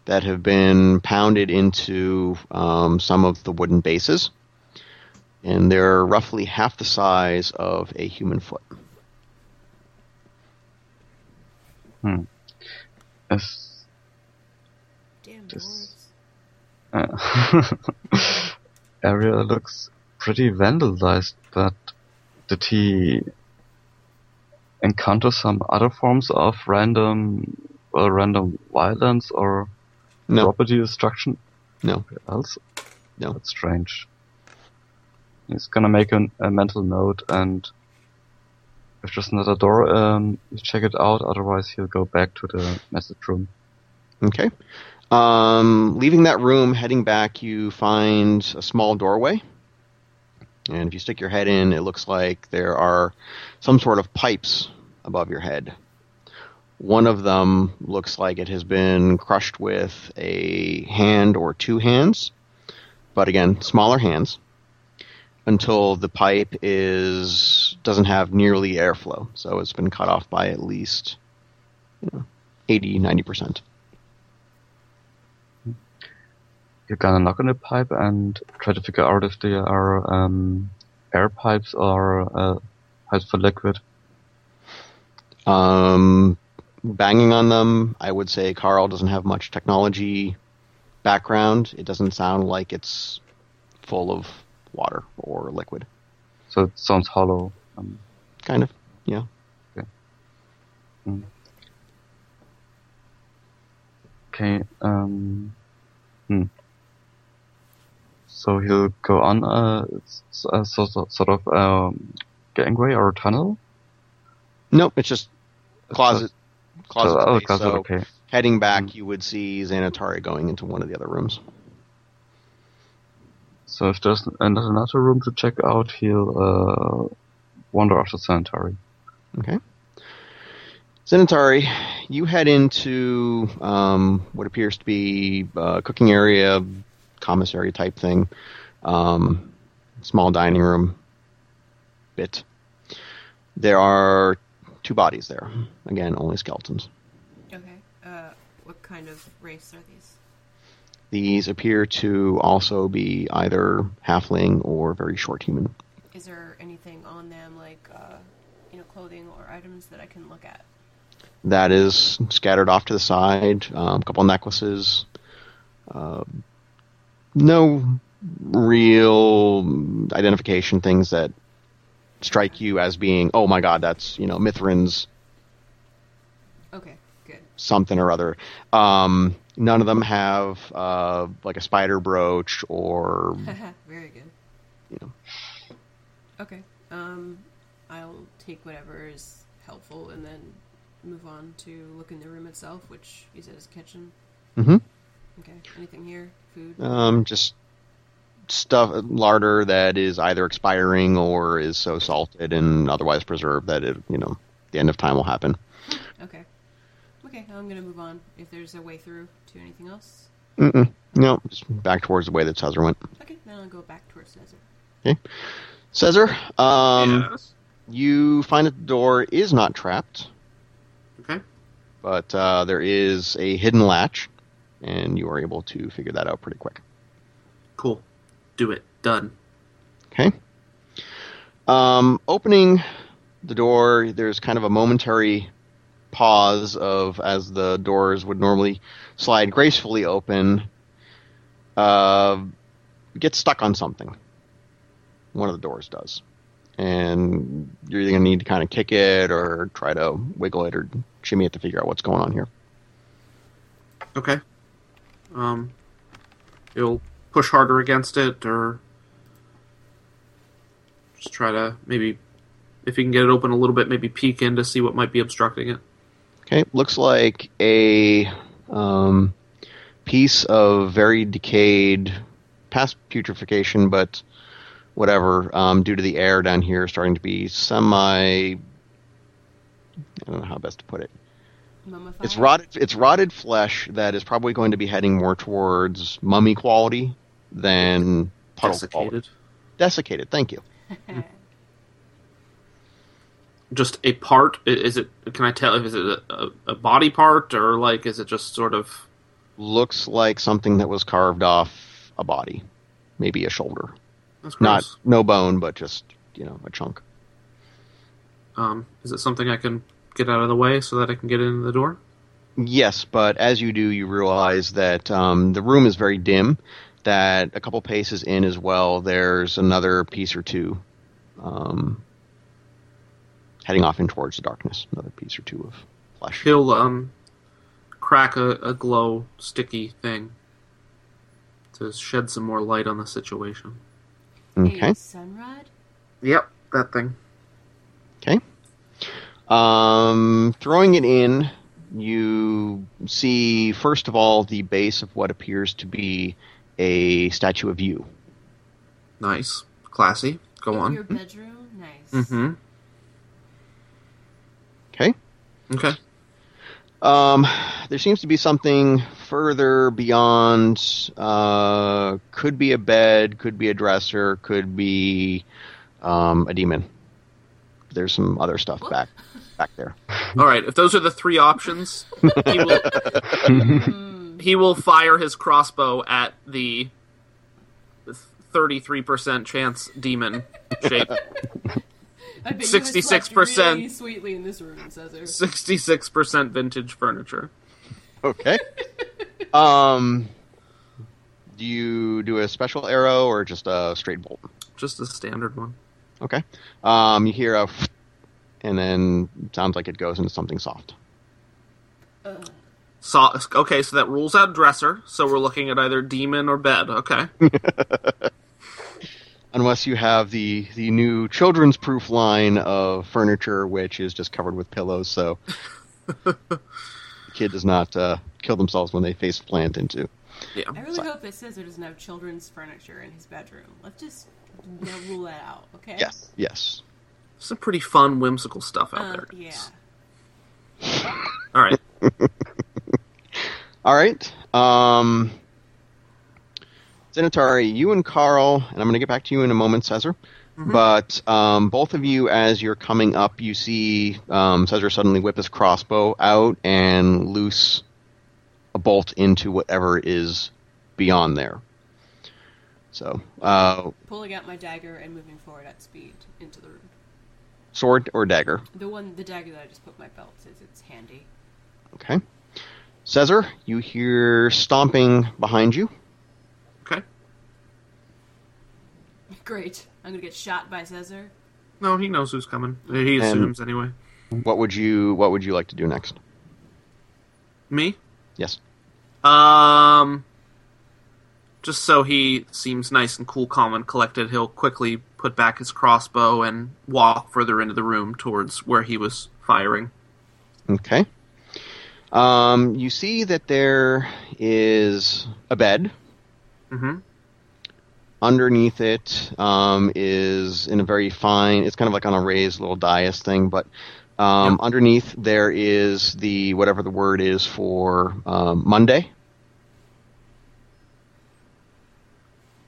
that have been pounded into um, some of the wooden bases, and they're roughly half the size of a human foot. Is Damn Just- dwarves. Uh, *laughs* area looks pretty vandalized, but did he encounter some other forms of random, well, random violence or No, property destruction? no. else? No. That's strange. He's gonna make an, a mental note and if there's another door, um, check it out, otherwise he'll go back to the message room. Okay. Um, leaving that room, heading back, you find a small doorway. And if you stick your head in, it looks like there are some sort of pipes above your head. One of them looks like it has been crushed with a hand or two hands, but again, smaller hands, until the pipe is doesn't have nearly airflow. So it's been cut off by at least you know, 80, 90%. You're gonna knock on the pipe and try to figure out if they are um, air pipes or uh, pipes for liquid. Um, banging on them, I would say Carl doesn't have much technology background. It doesn't sound like it's full of water or liquid. So it sounds hollow. Um, Kind of, yeah. okay. Um, hmm. So he'll go on a, sort of, sort of um, gangway or tunnel. Nope, it's just closet. Closet. So, oh, closet, So okay. heading back, Mm. you would see Xanatari going into one of the other rooms. So if there's another another room to check out, he'll uh, wander after Xanatari. Okay. Xanatari, you head into um, what appears to be a cooking area, commissary type thing, um, small dining room bit. There are two bodies there. Again, only skeletons. Okay. Uh, what kind of race are these? These appear to also be either halfling or very short human. Is there anything on them, like uh, you know, clothing or items that I can look at? that is scattered off to the side. Um, a couple necklaces. Uh, no real identification things that strike you as being, oh my god, that's you know Mithrin's Okay, good. something or other. Um, none of them have uh, like a spider brooch or *laughs* Very good. you know. Okay. Um, I'll take whatever is helpful and then move on to look in the room itself, which you said is kitchen. Mm-hmm. Okay. Anything here? Food. Um, just stuff larder that is either expiring or is so salted and otherwise preserved that it you know the end of time will happen. Okay. Okay. I'm gonna move on. If there's a way through to anything else. Mm-mm. No, just back towards the way that Tuzzer went. Okay, Then I'll go back towards Cesar. Okay. Caesar, um, yes. you find that the door is not trapped, Okay. but uh, there is a hidden latch, and you are able to figure that out pretty quick. Cool. Do it. Done. Okay. Um, opening the door, there's kind of a momentary pause of as the doors would normally slide gracefully open. Uh, get stuck on something. One of the doors does, and you're either gonna need to kind of kick it or try to wiggle it or shimmy it to figure out what's going on here. Okay. Um, you'll push harder against it, or just try to maybe, if you can get it open a little bit, maybe peek in to see what might be obstructing it. Okay, looks like a um, piece of very decayed, past putrefaction, but whatever, um, due to the air down here starting to be semi. I don't know how best to put it. Mummified. It's rotted. It's rotted flesh that is probably going to be heading more towards mummy quality than puddle quality. Desiccated. Desiccated. Thank you. *laughs* Just a part. Is it? Can I tell if is it a, a, a body part or like is it just sort of? Looks like something that was carved off a body, maybe a shoulder. That's Not no bone, but just you know a chunk. Um, is it something I can get out of the way so that I can get into the door? Yes, but as you do, you realize that um, the room is very dim. That a couple paces in as well, there's another piece or two um, heading off in towards the darkness. Another piece or two of flesh. He'll um crack a, a glow sticky thing to shed some more light on the situation. Okay. A sunrod? Yep, that thing. Okay. Um, throwing it in, you see first of all the base of what appears to be a statue of you. Nice, classy. Go In on. your bedroom? Nice. Mm-hmm. Okay. Okay. Um, there seems to be something further beyond. Uh, could be a bed, could be a dresser, could be um, a demon. There's some other stuff back back there. All right. If those are the three options, he will *laughs* he will fire his crossbow at the thirty-three percent chance demon shape. *laughs* I bet you guys 66%. really sweetly in this room, Cesar. Sixty-six percent vintage furniture. Okay. *laughs* um, do you do a special arrow or just a straight bolt? Just a standard one. Okay. Um, you hear a, and then it sounds like it goes into something soft. So, okay, so that rules out dresser. So we're looking at either demon or bed. Okay. *laughs* Unless you have the the new children's proof line of furniture, which is just covered with pillows, so *laughs* the kid does not uh, kill themselves when they face plant into. Yeah. I really Sorry. hope that Cesar doesn't have children's furniture in his bedroom. Let's just you know, rule that out, okay? Yes. Yes. Some pretty fun, whimsical stuff out Uh, there. yeah. All right. *laughs* All right. Um, Xanatari, you and Carl, and I'm going to get back to you in a moment, Cesar. But um, both of you, as you're coming up, you see um, Cesar suddenly whip his crossbow out and loose a bolt into whatever is beyond there. So, uh, Pulling out my dagger and moving forward at speed into the room. Sword or dagger? The one, the dagger that I just put my belt says it's handy. Okay. Cesar, you hear stomping behind you. Okay. *laughs* Great. I'm gonna get shot by Cesar. No, he knows who's coming. He And- assumes anyway. What would you What would you like to do next? Me? Yes. Um. Just so he seems nice and cool, calm, and collected, he'll quickly put back his crossbow and walk further into the room towards where he was firing. Okay. Um, you see that there is a bed. Mm-hmm. Underneath it um, is in a very fine. It's kind of like on a raised little dais thing, but um, Yeah. underneath there is the whatever the word is for um, Monday.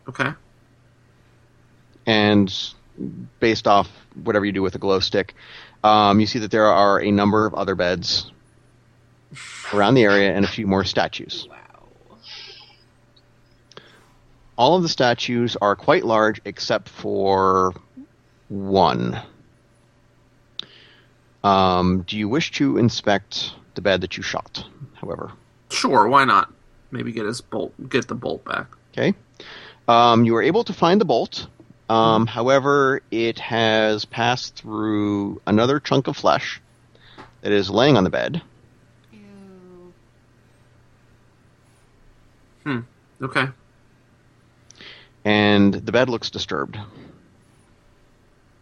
Okay. And based off whatever you do with a glow stick, um, you see that there are a number of other beds around the area and a few more statues. Wow. All of the statues are quite large except for one. Um, do you wish to inspect the bed that you shot, however? Sure, why not? Maybe get his bolt, get the bolt back. Okay. Um, you were able to find the bolt. Um, however, it has passed through another chunk of flesh that is laying on the bed. Ew. Okay. and the bed looks disturbed.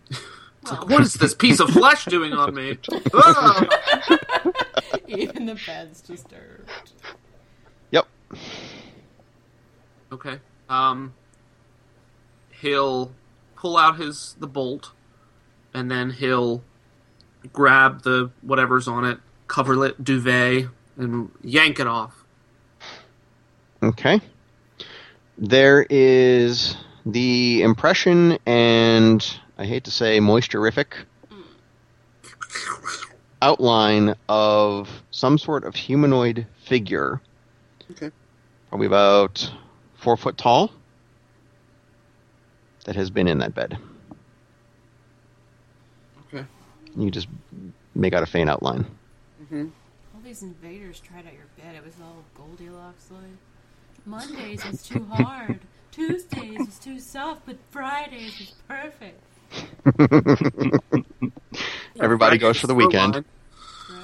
*laughs* It's like, what is this piece of flesh doing on me? *laughs* Ah! Even the bed's disturbed. Yep. Okay. Um, he'll pull out his the bolt, and then he'll grab the whatever's on it, coverlet, duvet, and yank it off. Okay. There is the impression and I hate to say moisturific outline of some sort of humanoid figure. Okay. Probably about four foot tall. That has been in that bed. Okay. You just make out a faint outline. Mm-hmm. All these invaders tried out your bed. It was all Goldilocks like. Mondays was too hard. *laughs* Tuesdays was too soft, but Fridays was perfect. *laughs* Everybody goes for the weekend. Right.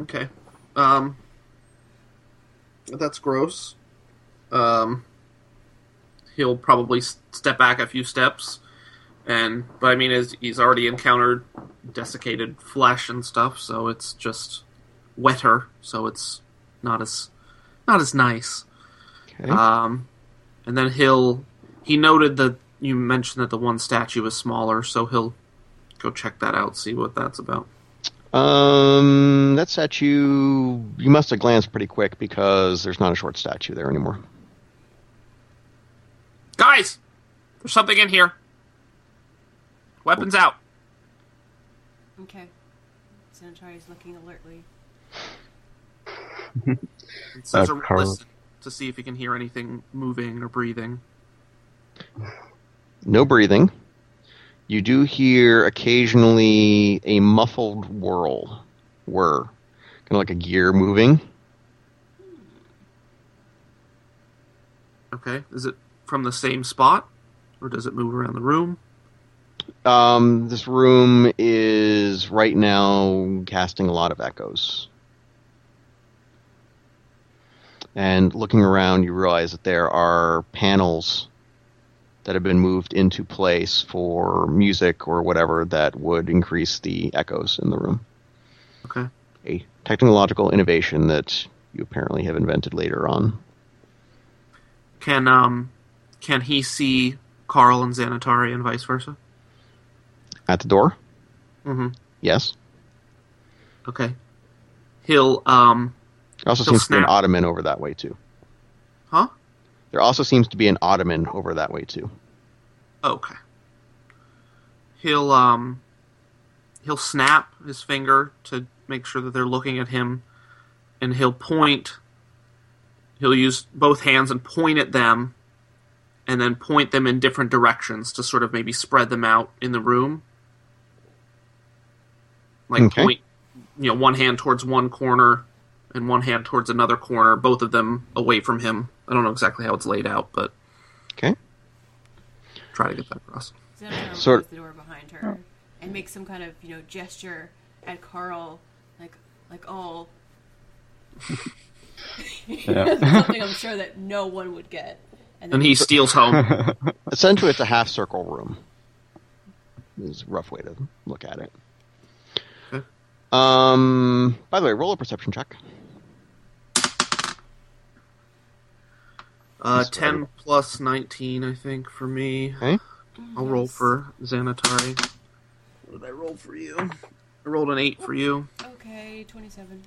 Okay. Um, that's gross. Um, he'll probably step back a few steps, and but I mean, he's, he's already encountered desiccated flesh and stuff, so it's just wetter, so it's not as not as nice. Okay. Um, and then he'll he noted that you mentioned that the one statue was smaller, so he'll go check that out, see what that's about. Um, that statue, you must have glanced pretty quick because there's not a short statue there anymore. Guys, there's something in here. Weapons out. Okay. Xanatari's looking alertly. *laughs* And Caesar Uh, Carl. listen to see if he can hear anything moving or breathing. No breathing. You do hear occasionally a muffled whirl, whir, kind of like a gear moving. Okay, is it from the same spot, or does it move around the room? Um, this room is right now casting a lot of echoes. And looking around, you realize that there are panels that have been moved into place for music or whatever that would increase the echoes in the room. Okay. A technological innovation that you apparently have invented later on. Can um, can he see Carl and Xanatari and vice versa? At the door? Mm-hmm. Yes. Okay. He'll um, There also seems to be an ottoman over that way too. huh? There also seems to be an ottoman over that way too. Okay. He'll um he'll snap his finger to make sure that they're looking at him and he'll point he'll use both hands and point at them and then point them in different directions to sort of maybe spread them out in the room. Like Okay. point you know one hand towards one corner and one hand towards another corner, both of them away from him. I don't know exactly how it's laid out, but Okay. try to get that across. Xanatari will Sort- close the door behind her and make some kind of, you know, gesture at Carl, like, like, oh. *laughs* *laughs* Something I'm sure that no one would get. And, then And he steals home. *laughs* Essentially, it's a half circle room. Is a rough way to look at it. Okay. Um. By the way, roll a perception check. Uh, That's 10 plus 19, I think, for me. Okay. I'll roll for Xanatari. What did I roll for you? I rolled an 8 for you. Okay, 27.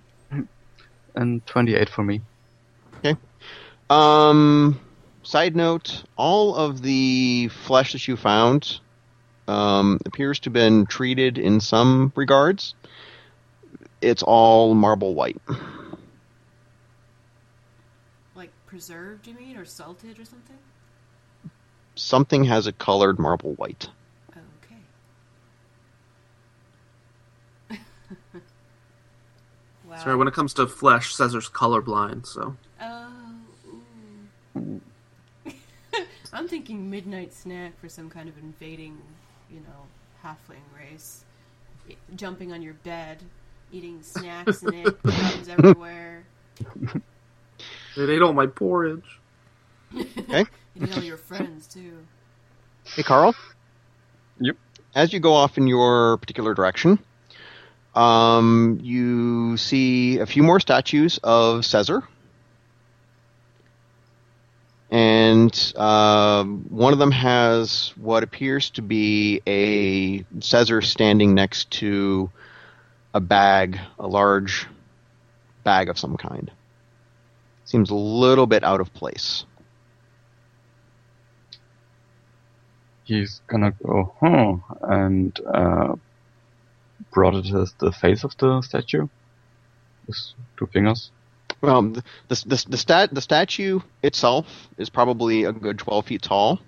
and 28 for me. Okay. Um. Side note: all of the flesh that you found um, appears to have been treated in some regards. It's all marble white. Like preserved, you mean, or salted or something? Something has a colored marble white. Okay. wow. *laughs* Sorry, when it comes to flesh, Caesar's colorblind, so. Oh. ooh. I'm thinking midnight snack for some kind of invading, you know, halfling race. I- Jumping on your bed, eating snacks and it, *laughs* crumbs everywhere. They ate all my porridge. *laughs* Okay. Eating all your friends too. Hey, Carl. Yep. As you go off in your particular direction, um, you see a few more statues of Caesar. And um, one of them has what appears to be a Caesar standing next to a bag, a large bag of some kind. Seems a little bit out of place. He's gonna go, huh, and uh, brought it the face of the statue. With two fingers. Well, the the the, the, stat, the statue itself is probably a good twelve feet tall.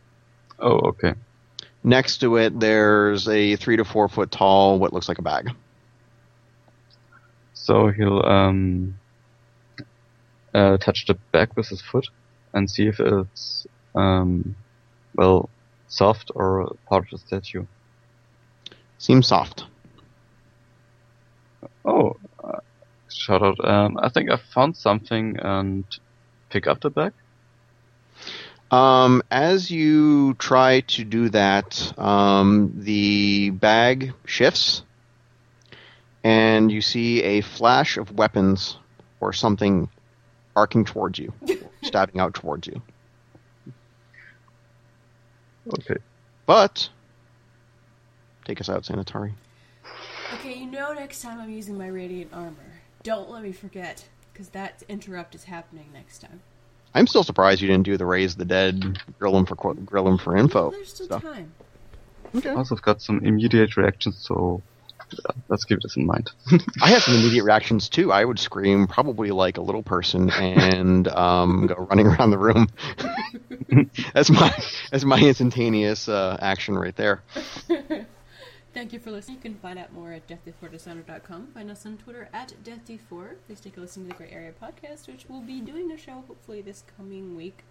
Oh, okay. Next to it, there's a three to four foot tall, what looks like a bag. So he'll um, uh, touch the back with his foot and see if it's um, well soft or part of the statue. Seems soft. Oh, shout out! Um, I think I found something and pick up the bag. Um, as you try to do that, um, the bag shifts, and you see a flash of weapons or something arcing towards you, *laughs* stabbing out towards you. Okay. But take us out, Xanatari. Okay, you know next time I'm using my radiant armor. Don't let me forget, because that interrupt is happening next time. I'm still surprised you didn't do the raise the dead, grill him for qu- grill him for info. Well, there's still stuff. time. Okay. Also, I've got some immediate reactions, so yeah, let's keep this in mind. *laughs* I have some immediate reactions too. I would scream probably like a little person and um, go running around the room. *laughs* *laughs* that's my that's my instantaneous uh, action right there. Thank you for listening. You can find out more at deathbefore.com. Find us on Twitter at deathd4. Please take a listen to the Great Area podcast, which will be doing a show hopefully this coming week,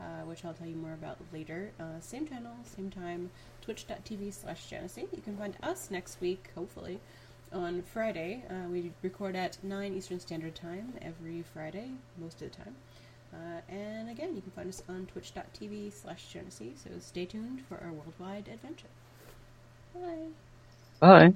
uh, which I'll tell you more about later. Uh, same channel, same time, twitch.tv slash Genesee. You can find us next week, hopefully, on Friday. Uh, we record at 9 Eastern Standard Time every Friday, most of the time. Uh, and again, you can find us on twitch.tv slash Genesee, so stay tuned for our worldwide adventure. Bye. Bye.